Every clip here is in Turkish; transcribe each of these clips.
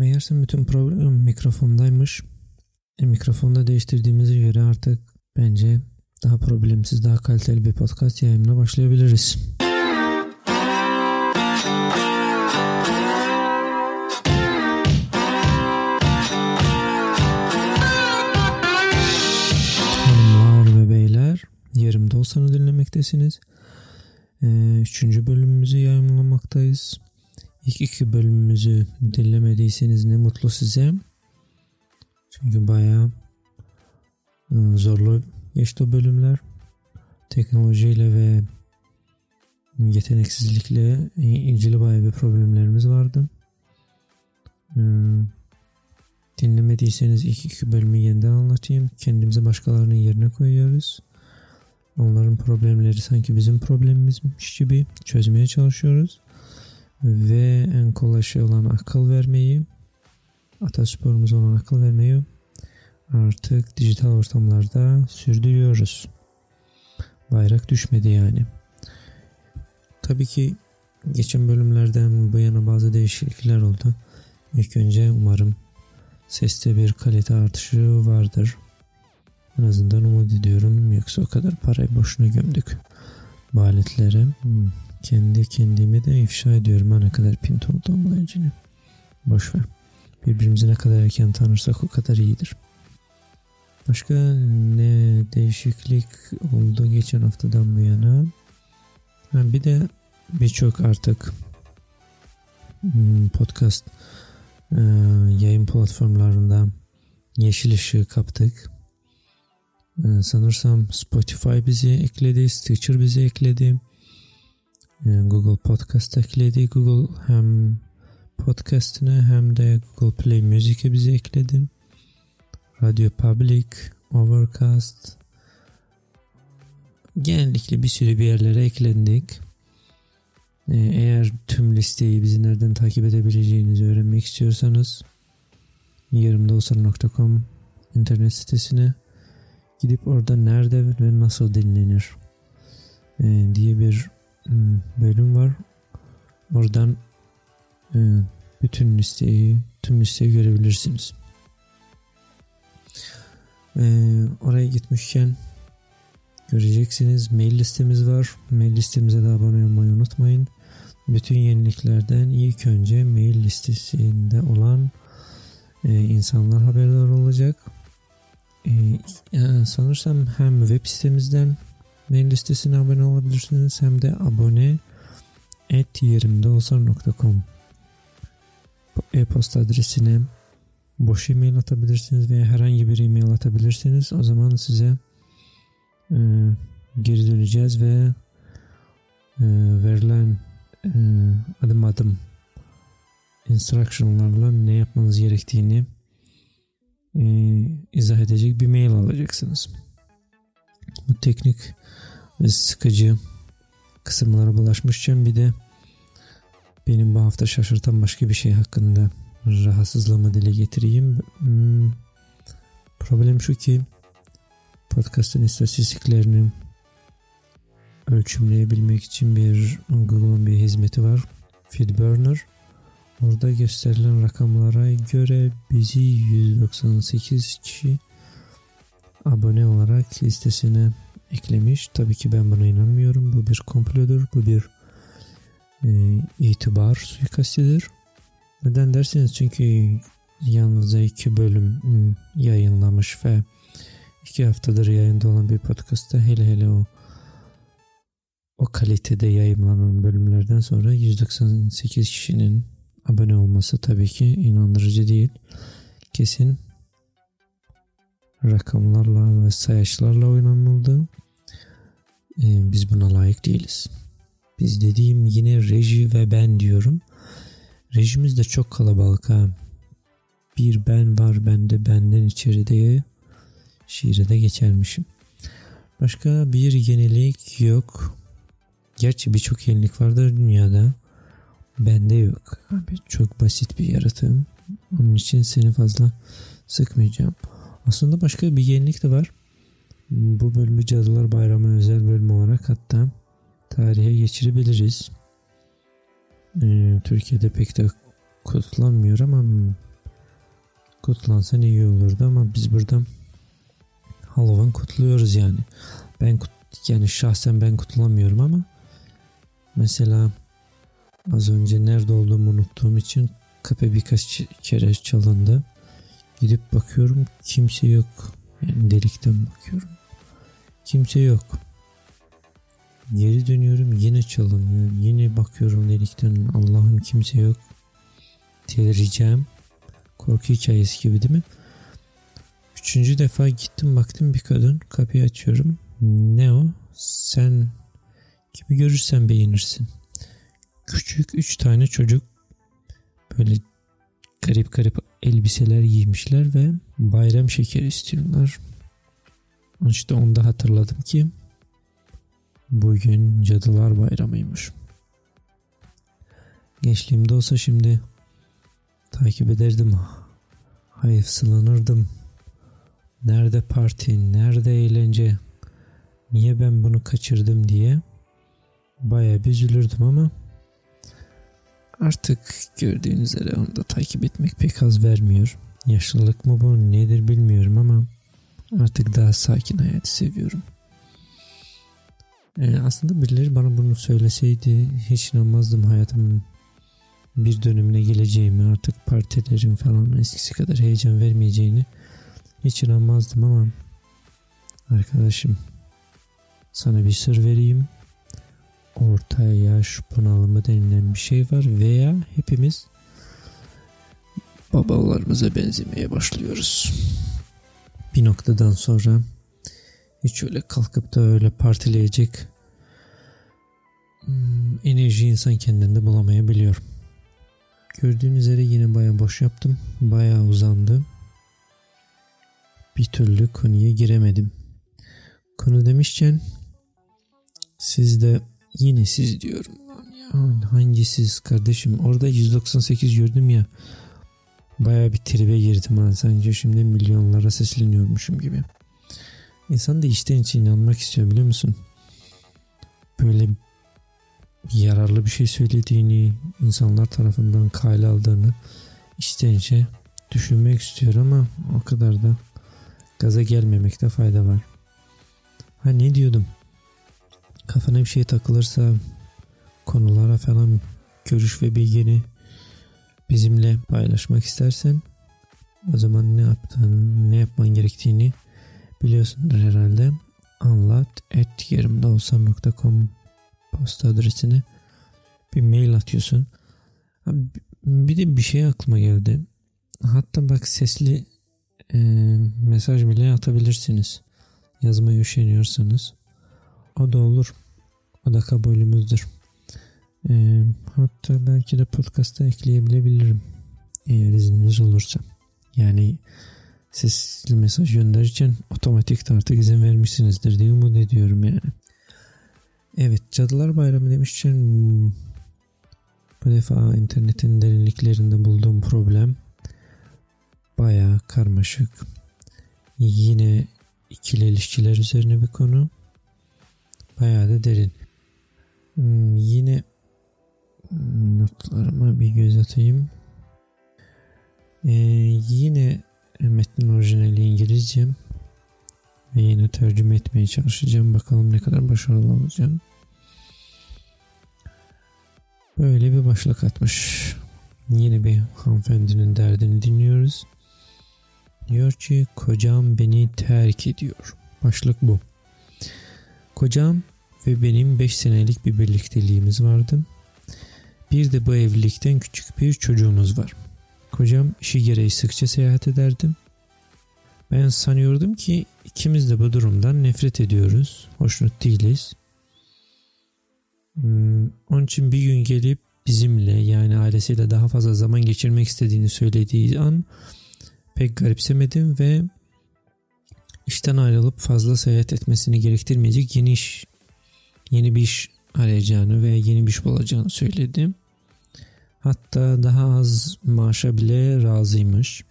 Meğersem bütün problem mikrofondaymış. E, mikrofonu da değiştirdiğimize göre artık bence daha problemsiz, daha kaliteli bir podcast yayınına başlayabiliriz. Hanımlar ve beyler, yerimde olsanız dinlemektesiniz. Ee, üçüncü bölümümüzü yayınlamaktayız. İlk iki bölümümüzü dinlemediyseniz ne mutlu size. Çünkü bayağı ıı, zorlu geçti o bölümler. Teknolojiyle ve yeteneksizlikle ilgili bayağı bir problemlerimiz vardı. Dinlemediyseniz ilk iki bölümü yeniden anlatayım. Kendimizi başkalarının yerine koyuyoruz. Onların problemleri sanki bizim problemimizmiş gibi çözmeye çalışıyoruz. Ve en kolay şey olan akıl vermeyi, atasporumuz olan akıl vermeyi artık dijital ortamlarda sürdürüyoruz. Bayrak düşmedi yani. Tabii ki geçen bölümlerden bu yana bazı değişiklikler oldu. İlk önce umarım seste bir kalite artışı vardır. En azından umut ediyorum. Yoksa o kadar parayı boşuna gömdük. Bu aletlere. Hmm. Kendi kendimi de ifşa ediyorum. Ne kadar pint olduğumu ilgili. Boş ver. Birbirimizi ne kadar erken tanırsak o kadar iyidir. Başka ne değişiklik oldu geçen haftadan bu yana? Ha, bir de birçok artık hmm, podcast e, yayın platformlarında yeşil ışığı kaptık. E, sanırsam Spotify bizi ekledi, Stitcher bizi ekledi. E, Google Podcast ekledi. Google hem podcastine hem de Google Play Music'e bizi ekledi. Radio Public, Overcast genellikle bir sürü bir yerlere eklendik. Ee, eğer tüm listeyi bizi nereden takip edebileceğinizi öğrenmek istiyorsanız yarımdaosar.com internet sitesine gidip orada nerede ve nasıl dinlenir e, diye bir bölüm var. Oradan e, bütün listeyi, tüm listeyi görebilirsiniz. Ee, oraya gitmişken göreceksiniz mail listemiz var. Mail listemize de abone olmayı unutmayın. Bütün yeniliklerden ilk önce mail listesinde olan e, insanlar haberdar olacak. E, sanırsam hem web sitemizden mail listesine abone olabilirsiniz hem de abone et yerimdeolsan.com e-posta adresine boş e-mail atabilirsiniz veya herhangi bir e-mail atabilirsiniz. O zaman size e, geri döneceğiz ve e, verilen e, adım adım instructionlarla ne yapmanız gerektiğini e, izah edecek bir mail alacaksınız. Bu teknik ve sıkıcı kısımlara bulaşmışken bir de benim bu hafta şaşırtan başka bir şey hakkında rahatsızlığımı dile getireyim. Hmm, problem şu ki podcast'ın istatistiklerini ölçümleyebilmek için bir Google'un bir hizmeti var. Feedburner. Orada gösterilen rakamlara göre bizi 198 kişi abone olarak listesine eklemiş. Tabii ki ben buna inanmıyorum. Bu bir komplodur. Bu bir e, itibar suikastidir. Neden derseniz çünkü yalnızca iki bölüm yayınlamış ve iki haftadır yayında olan bir podcastta hele hele o o kalitede yayınlanan bölümlerden sonra 198 kişinin abone olması tabii ki inandırıcı değil. Kesin rakamlarla ve sayaçlarla oynanıldı. Ee, biz buna layık değiliz. Biz dediğim yine reji ve ben diyorum. Rejimiz de çok kalabalık ha. Bir ben var bende benden içeride şiire de geçermişim. Başka bir yenilik yok. Gerçi birçok yenilik vardır dünyada. Bende yok. Abi çok basit bir yaratığım. Onun için seni fazla sıkmayacağım. Aslında başka bir yenilik de var. Bu bölümü Cadılar Bayramı özel bölüm olarak hatta tarihe geçirebiliriz. Ee, Türkiye'de pek de kutlanmıyor ama kutlansa ne iyi olurdu ama biz burada Halloween kutluyoruz yani. Ben kut yani şahsen ben kutlamıyorum ama mesela az önce nerede olduğumu unuttuğum için kapı birkaç kere çalındı. Gidip bakıyorum kimse yok. Yani delikten bakıyorum. Kimse yok. Geri dönüyorum yine çalınıyor. Yine bakıyorum delikten Allah'ım kimse yok. Delireceğim. Korku hikayesi gibi değil mi? Üçüncü defa gittim baktım bir kadın kapıyı açıyorum. Ne o? Sen gibi görürsen beğenirsin. Küçük üç tane çocuk böyle garip garip elbiseler giymişler ve bayram şekeri istiyorlar. İşte onda hatırladım ki bugün Cadılar Bayramı'ymış. Gençliğimde olsa şimdi takip ederdim. Hayıfsılanırdım. Nerede parti, nerede eğlence, niye ben bunu kaçırdım diye baya bir üzülürdüm ama artık gördüğünüz üzere onu da takip etmek pek az vermiyor. Yaşlılık mı bu nedir bilmiyorum ama artık daha sakin hayatı seviyorum. Ee, aslında birileri bana bunu söyleseydi hiç inanmazdım hayatımın bir dönemine geleceğimi artık partilerin falan eskisi kadar heyecan vermeyeceğini hiç inanmazdım ama arkadaşım sana bir sır vereyim. Orta yaş bunalımı denilen bir şey var veya hepimiz babalarımıza benzemeye başlıyoruz. Bir noktadan sonra hiç öyle kalkıp da öyle partileyecek hmm, enerji insan kendinde bulamayabiliyor. Gördüğünüz üzere yine baya boş yaptım. Baya uzandı. Bir türlü konuya giremedim. Konu demişken siz de yine siz diyorum. Ya hangi siz kardeşim? Orada 198 gördüm ya. Baya bir tribe girdim ha. Sanki şimdi milyonlara sesleniyormuşum gibi. İnsan da içten içe inanmak istiyor biliyor musun? Böyle yararlı bir şey söylediğini, insanlar tarafından kale aldığını içten içe düşünmek istiyor ama o kadar da gaza gelmemekte fayda var. Ha ne diyordum? Kafana bir şey takılırsa konulara falan görüş ve bilgini bizimle paylaşmak istersen o zaman ne yaptığını, ne yapman gerektiğini biliyorsundur herhalde. Anlat et yerimdeolsan.com posta adresine bir mail atıyorsun. Bir de bir şey aklıma geldi. Hatta bak sesli e, mesaj bile atabilirsiniz. Yazmayı üşeniyorsanız. O da olur. O da kabulümüzdür. E, hatta belki de podcast'a ekleyebilebilirim. Eğer izniniz olursa. Yani sesli mesaj gönderirken otomatik artık izin vermişsinizdir diye umut ediyorum yani. Evet Cadılar Bayramı demişken bu defa internetin derinliklerinde bulduğum problem baya karmaşık. Yine ikili ilişkiler üzerine bir konu. Baya da derin. Hmm, yine notlarıma bir göz atayım. Ee, yine metnin orijinali İngilizce ve yine tercüme etmeye çalışacağım. Bakalım ne kadar başarılı olacağım. Böyle bir başlık atmış. Yeni bir hanımefendinin derdini dinliyoruz. Diyor ki kocam beni terk ediyor. Başlık bu. Kocam ve benim 5 senelik bir birlikteliğimiz vardı. Bir de bu evlilikten küçük bir çocuğumuz var. Kocam işi gereği sıkça seyahat ederdim. Ben sanıyordum ki ikimiz de bu durumdan nefret ediyoruz. Hoşnut değiliz. Hmm, onun için bir gün gelip bizimle yani ailesiyle daha fazla zaman geçirmek istediğini söylediği an pek garipsemedim ve işten ayrılıp fazla seyahat etmesini gerektirmeyecek yeni iş yeni bir iş arayacağını ve yeni bir iş bulacağını söyledim. Hatta daha az maaşa bile razıymış.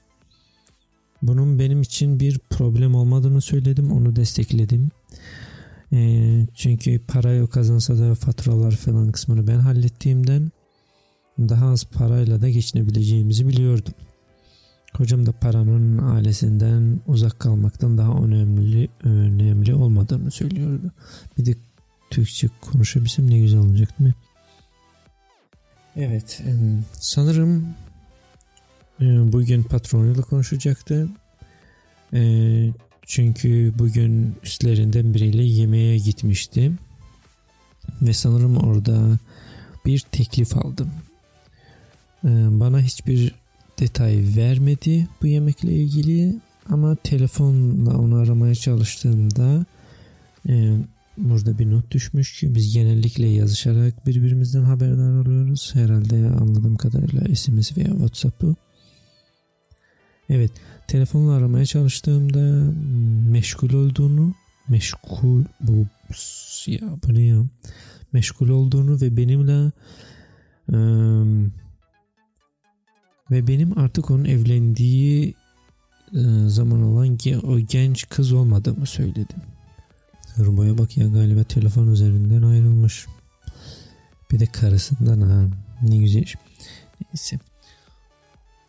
Bunun benim için bir problem olmadığını söyledim. Onu destekledim. E, çünkü parayı kazansa da faturalar falan kısmını ben hallettiğimden daha az parayla da geçinebileceğimizi biliyordum. Hocam da paranın ailesinden uzak kalmaktan daha önemli önemli olmadığını söylüyordu. Bir de Türkçe konuşabilsem ne güzel olacak değil mi? Evet sanırım bugün patronuyla konuşacaktı. Çünkü bugün üstlerinden biriyle yemeğe gitmişti. Ve sanırım orada bir teklif aldım. Bana hiçbir detay vermedi bu yemekle ilgili ama telefonla onu aramaya çalıştığımda e, burada bir not düşmüş ki biz genellikle yazışarak birbirimizden haberdar oluyoruz. Herhalde anladığım kadarıyla SMS veya WhatsApp'ı. Evet telefonla aramaya çalıştığımda meşgul olduğunu meşgul bu ya bu ne ya meşgul olduğunu ve benimle ıı, ve benim artık onun evlendiği zaman olan o genç kız olmadığımı söyledim. Rubo'ya bak ya galiba telefon üzerinden ayrılmış. Bir de karısından ha. Ne güzel. Neyse.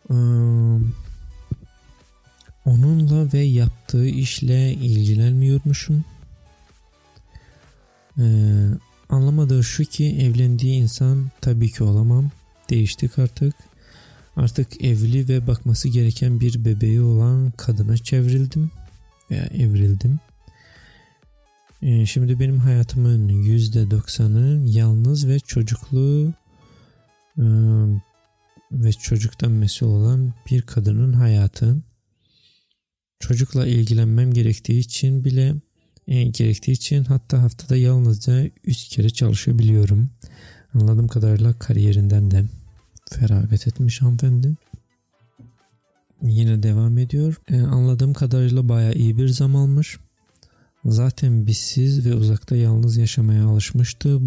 Ee, onunla ve yaptığı işle ilgilenmiyormuşum. Ee, anlamadığı şu ki evlendiği insan tabii ki olamam. Değiştik artık Artık evli ve bakması gereken bir bebeği olan kadına çevrildim veya evrildim. Ee, şimdi benim hayatımın %90'ı yalnız ve çocuklu e, ve çocuktan mesul olan bir kadının hayatı. Çocukla ilgilenmem gerektiği için bile e, gerektiği için hatta haftada yalnızca 3 kere çalışabiliyorum. Anladığım kadarıyla kariyerinden de feragat etmiş hanımefendi. Yine devam ediyor. Ee, anladığım kadarıyla baya iyi bir zam almış. Zaten bizsiz ve uzakta yalnız yaşamaya alışmıştı.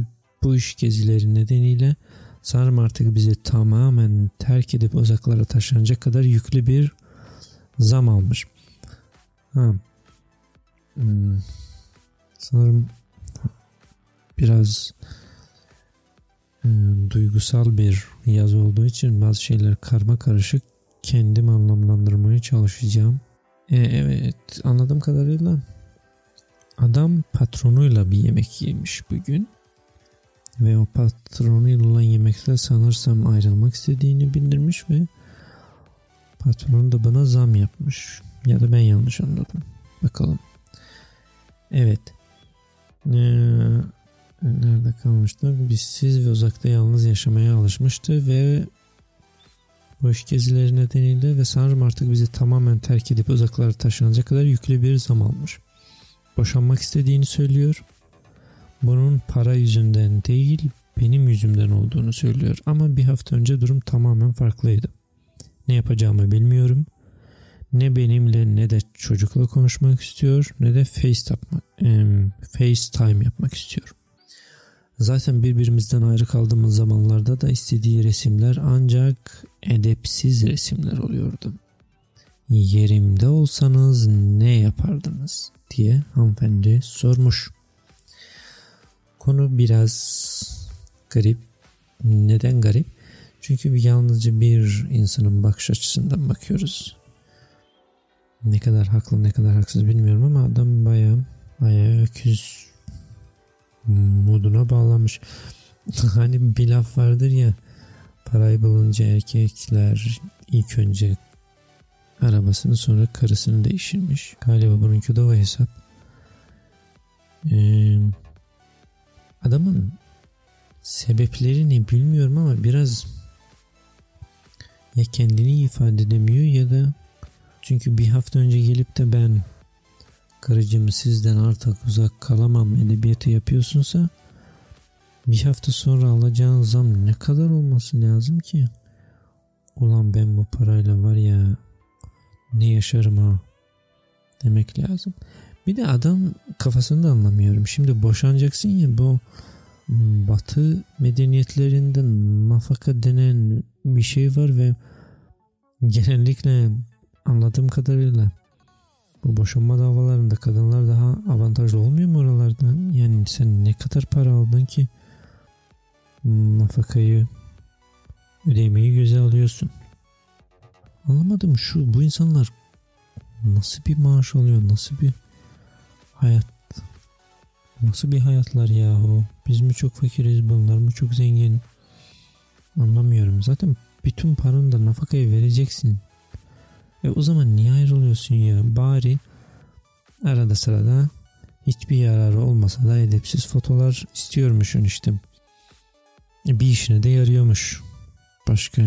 Bu iş gezileri nedeniyle sanırım artık bizi tamamen terk edip uzaklara taşınacak kadar yüklü bir zam almış. Ha. Hmm. Sanırım biraz e, duygusal bir yazı olduğu için bazı şeyler karma karışık kendim anlamlandırmaya çalışacağım. E, evet anladığım kadarıyla adam patronuyla bir yemek yemiş bugün. Ve o patronuyla olan yemekte sanırsam ayrılmak istediğini bildirmiş ve patron da bana zam yapmış. Ya da ben yanlış anladım. Bakalım. Evet. Ee, nerede kalmıştı? Bizsiz ve uzakta yalnız yaşamaya alışmıştı ve boş gezileri nedeniyle ve sanırım artık bizi tamamen terk edip uzaklara taşınacak kadar yüklü bir zamanmış. Boşanmak istediğini söylüyor. Bunun para yüzünden değil benim yüzümden olduğunu söylüyor ama bir hafta önce durum tamamen farklıydı. Ne yapacağımı bilmiyorum. Ne benimle ne de çocukla konuşmak istiyor ne de FaceTime, FaceTime yapmak istiyor. Zaten birbirimizden ayrı kaldığımız zamanlarda da istediği resimler ancak edepsiz resimler oluyordu. Yerimde olsanız ne yapardınız diye hanımefendi sormuş. Konu biraz garip. Neden garip? Çünkü yalnızca bir insanın bakış açısından bakıyoruz. Ne kadar haklı ne kadar haksız bilmiyorum ama adam baya baya öküz moduna bağlanmış. hani bir laf vardır ya parayı bulunca erkekler ilk önce arabasını sonra karısını değiştirmiş. Galiba bununki de o hesap. Ee, adamın sebeplerini bilmiyorum ama biraz ya kendini ifade edemiyor ya da çünkü bir hafta önce gelip de ben karıcığım sizden artık uzak kalamam edebiyatı yapıyorsunsa bir hafta sonra alacağın zam ne kadar olması lazım ki? Ulan ben bu parayla var ya ne yaşarım ha demek lazım. Bir de adam kafasını da anlamıyorum. Şimdi boşanacaksın ya bu batı medeniyetlerinde nafaka denen bir şey var ve genellikle anladığım kadarıyla bu boşanma davalarında kadınlar daha avantajlı olmuyor mu oralarda? Yani sen ne kadar para aldın ki nafakayı ödemeyi göze alıyorsun. Anlamadım şu bu insanlar nasıl bir maaş alıyor? Nasıl bir hayat? Nasıl bir hayatlar yahu? Biz mi çok fakiriz? Bunlar mı çok zengin? Anlamıyorum. Zaten bütün paranı da nafakaya vereceksin. E o zaman niye ayrılıyorsun ya? Bari arada sırada hiçbir yararı olmasa da edepsiz fotolar istiyormuşsun işte. Bir işine de yarıyormuş. Başka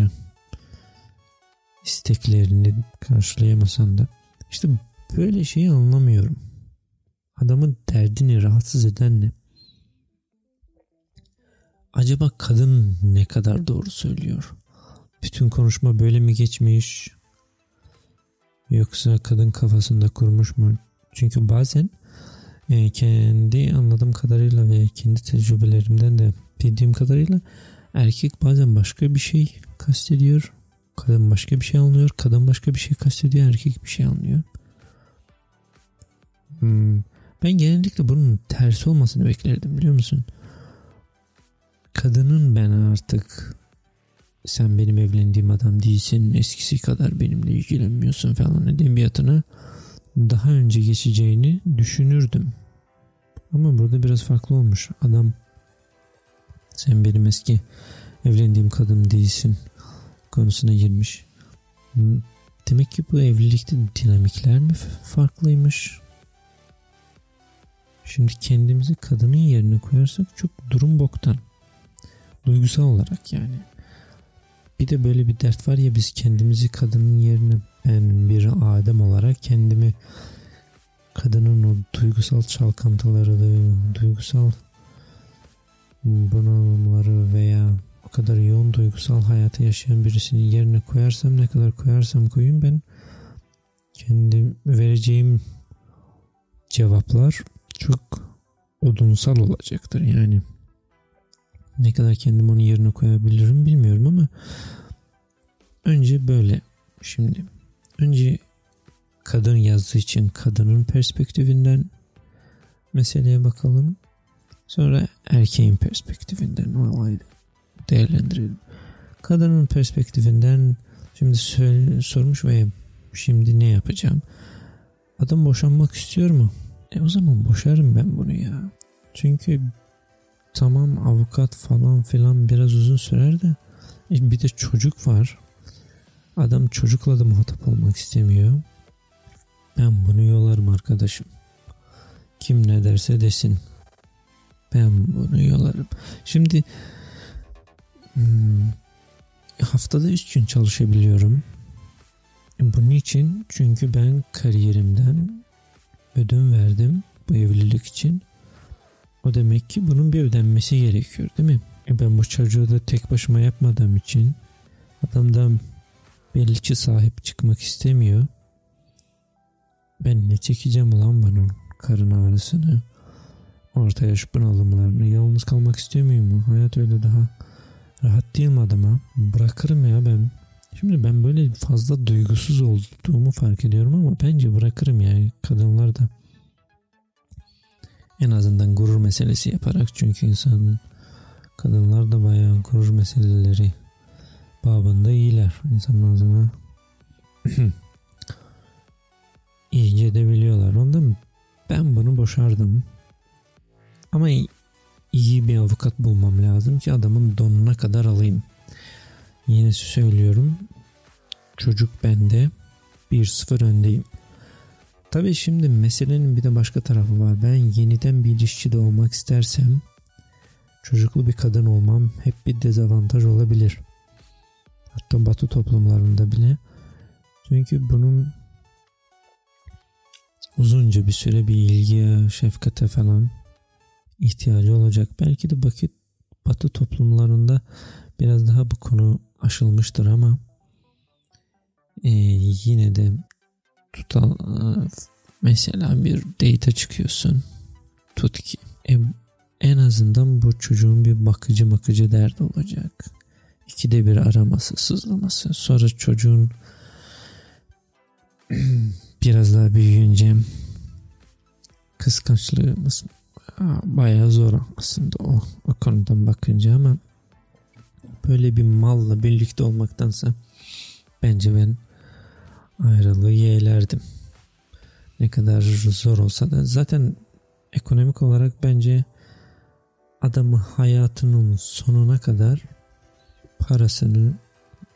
isteklerini karşılayamasan da işte böyle şeyi anlamıyorum. Adamın derdini rahatsız eden ne? Acaba kadın ne kadar doğru söylüyor? Bütün konuşma böyle mi geçmiş? Yoksa kadın kafasında kurmuş mu? Çünkü bazen e, kendi anladığım kadarıyla ve kendi tecrübelerimden de bildiğim kadarıyla erkek bazen başka bir şey kastediyor. Kadın başka bir şey anlıyor. Kadın başka bir şey kastediyor. Erkek bir şey anlıyor. Hmm. Ben genellikle bunun tersi olmasını beklerdim biliyor musun? Kadının ben artık sen benim evlendiğim adam değilsin eskisi kadar benimle ilgilenmiyorsun falan edebiyatına daha önce geçeceğini düşünürdüm. Ama burada biraz farklı olmuş. Adam sen benim eski evlendiğim kadın değilsin konusuna girmiş. Demek ki bu evlilikte dinamikler mi farklıymış? Şimdi kendimizi kadının yerine koyarsak çok durum boktan. Duygusal olarak yani. Bir de böyle bir dert var ya biz kendimizi kadının yerine ben bir Adem olarak kendimi kadının o duygusal çalkantıları, duygusal bunalımları kadar yoğun duygusal hayatı yaşayan birisinin yerine koyarsam ne kadar koyarsam koyayım ben kendim vereceğim cevaplar çok odunsal olacaktır yani. Ne kadar kendim onun yerine koyabilirim bilmiyorum ama önce böyle şimdi önce kadın yazdığı için kadının perspektifinden meseleye bakalım. Sonra erkeğin perspektifinden olayı değerlendirelim. Kadının perspektifinden şimdi sormuş ve şimdi ne yapacağım? Adam boşanmak istiyor mu? E o zaman boşarım ben bunu ya. Çünkü tamam avukat falan filan biraz uzun sürer de e bir de çocuk var. Adam çocukla da muhatap olmak istemiyor. Ben bunu yolarım arkadaşım. Kim ne derse desin. Ben bunu yolarım. Şimdi hmm, haftada 3 gün çalışabiliyorum. Bunun için çünkü ben kariyerimden ödün verdim bu evlilik için. O demek ki bunun bir ödenmesi gerekiyor değil mi? E ben bu çocuğu da tek başıma yapmadığım için adamdan belli ki sahip çıkmak istemiyor. Ben ne çekeceğim ulan bunun karın ağrısını, orta yaş bunalımlarını, yalnız kalmak istemiyor mu? Hayat öyle daha mi adama? Bırakırım ya ben. Şimdi ben böyle fazla duygusuz olduğumu fark ediyorum ama bence bırakırım yani kadınlar da en azından gurur meselesi yaparak çünkü insan kadınlar da bayağı gurur meseleleri babında iyiler. İnsanın ağzına iyice edebiliyorlar. Ondan ben bunu boşardım. Ama iyi bir avukat bulmam lazım ki adamın donuna kadar alayım. Yine söylüyorum. Çocuk bende 1-0 öndeyim. Tabii şimdi meselenin bir de başka tarafı var. Ben yeniden bir ilişkide olmak istersem çocuklu bir kadın olmam hep bir dezavantaj olabilir. Hatta batı toplumlarında bile. Çünkü bunun uzunca bir süre bir ilgiye, şefkate falan ihtiyacı olacak. Belki de vakit batı toplumlarında biraz daha bu konu aşılmıştır ama e, yine de tutal mesela bir date çıkıyorsun tut ki e, en azından bu çocuğun bir bakıcı bakıcı derdi olacak. İkide bir araması, sızlaması. Sonra çocuğun biraz daha büyüyünce kıskançlığımız bayağı zor aslında o, o konudan bakınca ama böyle bir malla birlikte olmaktansa bence ben ayrılığı yeğlerdim. Ne kadar zor olsa da zaten ekonomik olarak bence adamı hayatının sonuna kadar parasını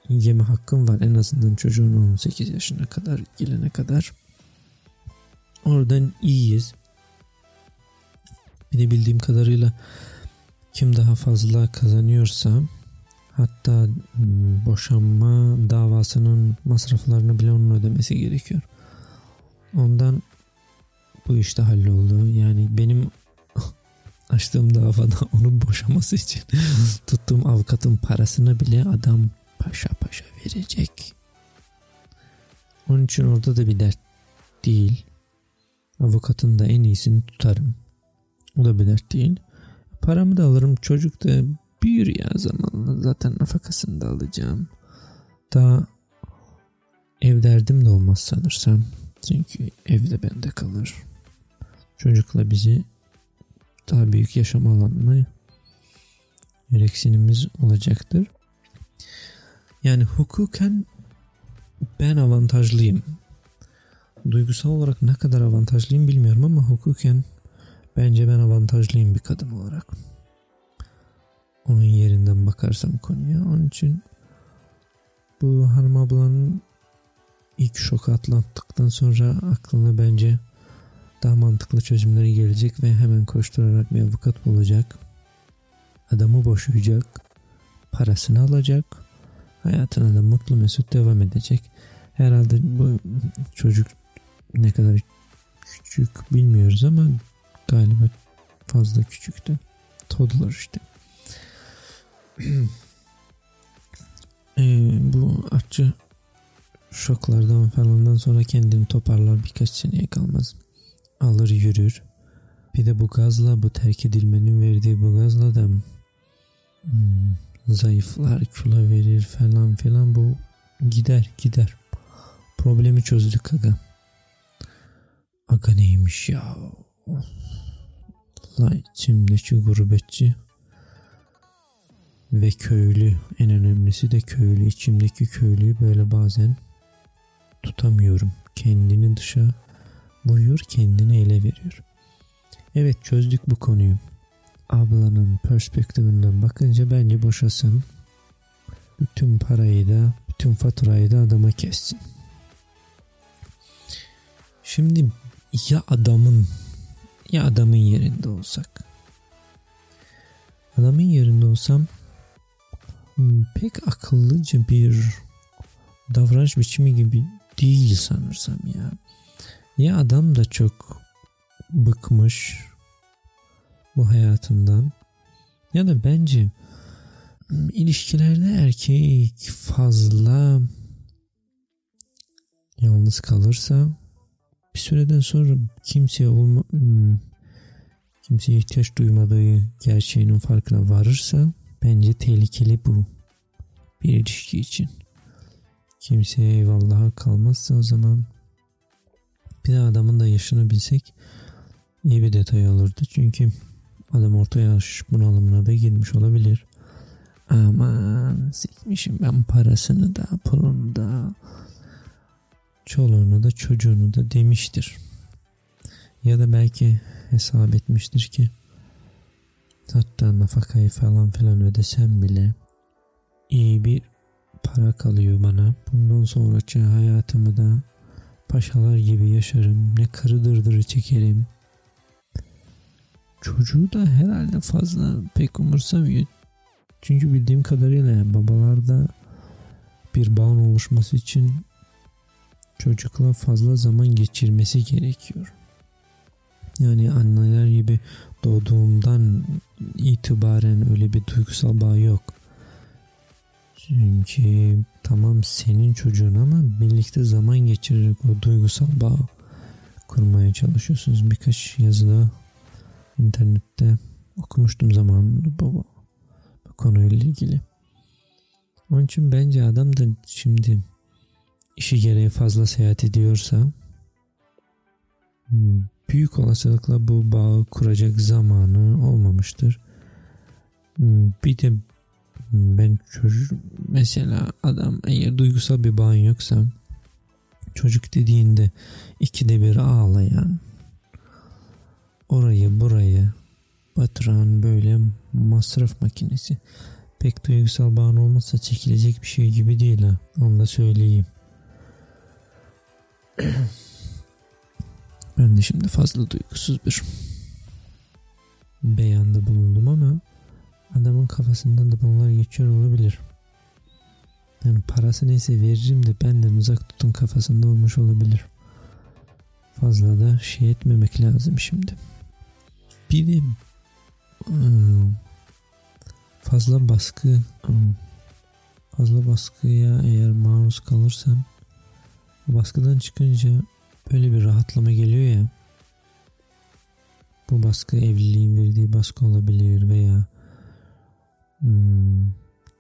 yeme hakkım var. En azından çocuğun 18 yaşına kadar gelene kadar. Oradan iyiyiz. De bildiğim kadarıyla kim daha fazla kazanıyorsa hatta hmm, boşanma davasının masraflarını bile onun ödemesi gerekiyor. Ondan bu işte halloldu. Yani benim açtığım davada onun boşaması için tuttuğum avukatın parasını bile adam paşa paşa verecek. Onun için orada da bir dert değil. Avukatın da en iyisini tutarım. O da bir dert değil. Paramı da alırım. Çocuk da büyür ya zamanla. Zaten nafakasını da alacağım. Daha ev derdim de olmaz sanırsam. Çünkü evde bende kalır. Çocukla bizi daha büyük yaşam alanına gereksinimiz olacaktır. Yani hukuken ben avantajlıyım. Duygusal olarak ne kadar avantajlıyım bilmiyorum ama hukuken bence ben avantajlıyım bir kadın olarak. Onun yerinden bakarsam konuya. Onun için bu hanım ablanın ilk şoku atlattıktan sonra aklına bence daha mantıklı çözümleri gelecek ve hemen koşturarak bir avukat bulacak. Adamı boşayacak. Parasını alacak. Hayatına da mutlu mesut devam edecek. Herhalde bu çocuk ne kadar küçük bilmiyoruz ama galiba fazla küçüktü. Toddler işte. ee, bu artçı şoklardan falandan sonra kendini toparlar birkaç seneye kalmaz. Alır yürür. Bir de bu gazla bu terk edilmenin verdiği bu gazla da hmm, zayıflar kilo verir falan filan bu gider gider. Problemi çözdük aga. Aga neymiş ya? La içimdeki gurbetçi ve köylü en önemlisi de köylü içimdeki köylüyü böyle bazen tutamıyorum. Kendini dışa vuruyor kendini ele veriyor. Evet çözdük bu konuyu. Ablanın perspektifinden bakınca bence boşasın. Bütün parayı da bütün faturayı da adama kessin. Şimdi ya adamın ya adamın yerinde olsak. Adamın yerinde olsam pek akıllıca bir davranış biçimi gibi değil sanırsam ya. Ya adam da çok bıkmış bu hayatından ya da bence ilişkilerde erkek fazla yalnız kalırsa bir süreden sonra kimseye olma kimseye ihtiyaç duymadığı gerçeğinin farkına varırsa bence tehlikeli bu bir ilişki için. Kimseye eyvallaha kalmazsa o zaman bir adamın da yaşını bilsek iyi bir detay olurdu. Çünkü adam orta yaş bunalımına da girmiş olabilir. Aman sikmişim ben parasını da pulunu da çoluğunu da çocuğunu da demiştir. Ya da belki hesap etmiştir ki hatta nafakayı falan filan ödesem bile iyi bir para kalıyor bana. Bundan sonraki hayatımı da paşalar gibi yaşarım. Ne karı dırdırı çekerim. Çocuğu da herhalde fazla pek umursamıyor. Çünkü bildiğim kadarıyla babalarda bir bağın oluşması için çocukla fazla zaman geçirmesi gerekiyor. Yani anneler gibi doğduğundan itibaren öyle bir duygusal bağ yok. Çünkü tamam senin çocuğun ama birlikte zaman geçirerek o duygusal bağ kurmaya çalışıyorsunuz. Birkaç yazıda internette okumuştum zamanında bu, bu konuyla ilgili. Onun için bence adam da şimdi işi gereği fazla seyahat ediyorsa büyük olasılıkla bu bağı kuracak zamanı olmamıştır. Bir de ben çocuk mesela adam eğer duygusal bir bağın yoksa çocuk dediğinde ikide bir ağlayan, orayı burayı batıran böyle masraf makinesi. Pek duygusal bağın olmazsa çekilecek bir şey gibi değil ha. Onu da söyleyeyim. ben de şimdi fazla duygusuz bir beyanda bulundum ama adamın kafasından da bunlar geçiyor olabilir. Yani parası neyse veririm de benden uzak tutun kafasında olmuş olabilir. Fazla da şey etmemek lazım şimdi. Bir de ıı, fazla baskı ıı, fazla baskıya eğer maruz kalırsan baskıdan çıkınca böyle bir rahatlama geliyor ya bu baskı evliliğin verdiği baskı olabilir veya hmm,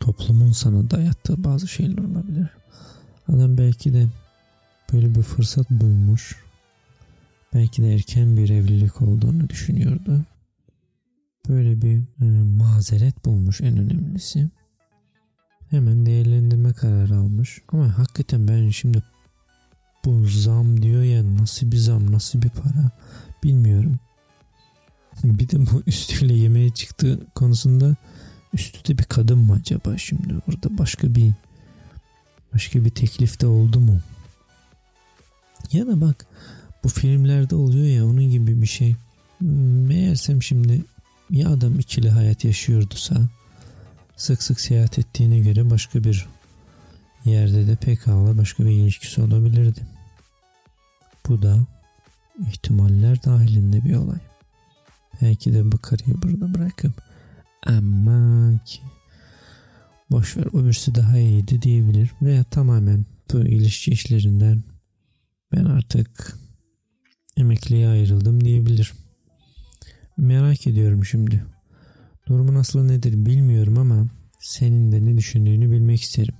toplumun sana dayattığı bazı şeyler olabilir. Adam belki de böyle bir fırsat bulmuş. Belki de erken bir evlilik olduğunu düşünüyordu. Böyle bir e, mazeret bulmuş en önemlisi. Hemen değerlendirme kararı almış. Ama hakikaten ben şimdi bu zam diyor ya nasıl bir zam nasıl bir para bilmiyorum. Bir de bu üstüyle yemeğe çıktığı konusunda üstü de bir kadın mı acaba şimdi orada başka bir başka bir teklif de oldu mu? Ya da bak bu filmlerde oluyor ya onun gibi bir şey. Meğersem şimdi ya adam ikili hayat yaşıyordusa sık sık seyahat ettiğine göre başka bir yerde de pekala başka bir ilişkisi olabilirdi. Bu da ihtimaller dahilinde bir olay. Belki de bu karıyı burada bırakıp ama ki boşver öbürsü daha iyiydi diyebilir veya tamamen bu ilişki işlerinden ben artık emekliye ayrıldım diyebilir. Merak ediyorum şimdi. Durumun aslı nedir bilmiyorum ama senin de ne düşündüğünü bilmek isterim.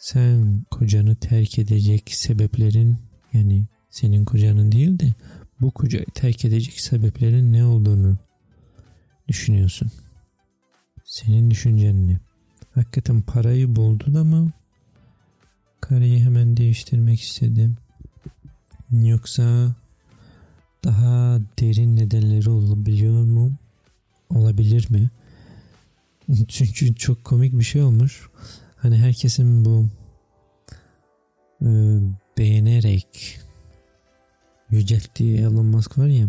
Sen kocanı terk edecek sebeplerin yani senin kocanın değil de bu kocayı terk edecek sebeplerin ne olduğunu düşünüyorsun. Senin düşüncen ne? Hakikaten parayı buldu da mı? Karıyı hemen değiştirmek istedim. Yoksa daha derin nedenleri olabiliyor mu? Olabilir mi? Çünkü çok komik bir şey olmuş. Hani herkesin bu e, beğenerek yücelttiği Elon Musk var ya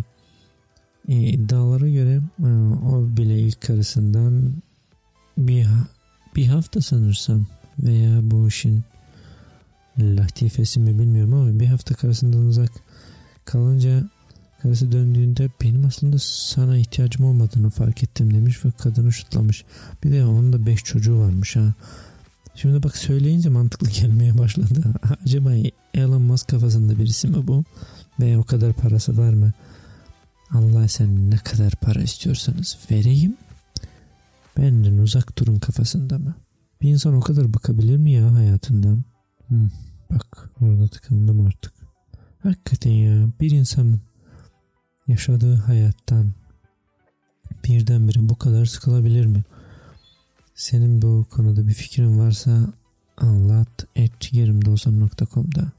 e, iddialara göre e, o bile ilk karısından bir, bir hafta sanırsam veya bu işin latifesi mi bilmiyorum ama bir hafta karısından uzak kalınca karısı döndüğünde benim aslında sana ihtiyacım olmadığını fark ettim demiş ve kadını şutlamış. Bir de onun da beş çocuğu varmış ha. Şimdi bak söyleyince mantıklı gelmeye başladı. Acaba Elon Musk kafasında birisi mi bu? Ve o kadar parası var mı? Allah sen ne kadar para istiyorsanız vereyim. Benden uzak durun kafasında mı? Bir insan o kadar bakabilir mi ya hayatından? Hmm, bak orada tıkandım artık. Hakikaten ya bir insan yaşadığı hayattan birdenbire bu kadar sıkılabilir mi? Senin bu konuda bir fikrin varsa anlat etyerimdeolsan.com'da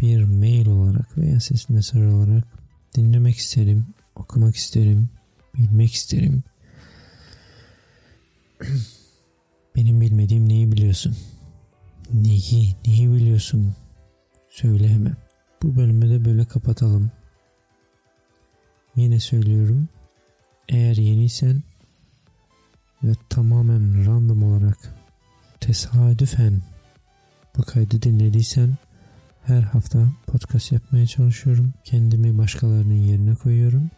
bir mail olarak veya ses mesaj olarak dinlemek isterim, okumak isterim, bilmek isterim. Benim bilmediğim neyi biliyorsun? Neyi, neyi biliyorsun? Söyle hemen. Bu bölümü de böyle kapatalım. Yine söylüyorum. Eğer yeniysen ve tamamen random olarak tesadüfen bu kaydı dinlediysen her hafta podcast yapmaya çalışıyorum. Kendimi başkalarının yerine koyuyorum.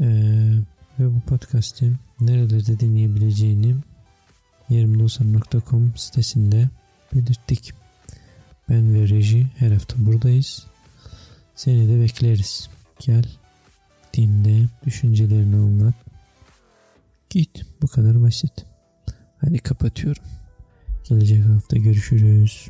Ee, ve bu podcast'i nerelerde dinleyebileceğini yerimdeolsam.com sitesinde belirttik. Ben ve Reji her hafta buradayız. Seni de bekleriz. Gel, dinle, düşüncelerini anlat. Git. Bu kadar basit. Hadi kapatıyorum. Gelecek hafta görüşürüz.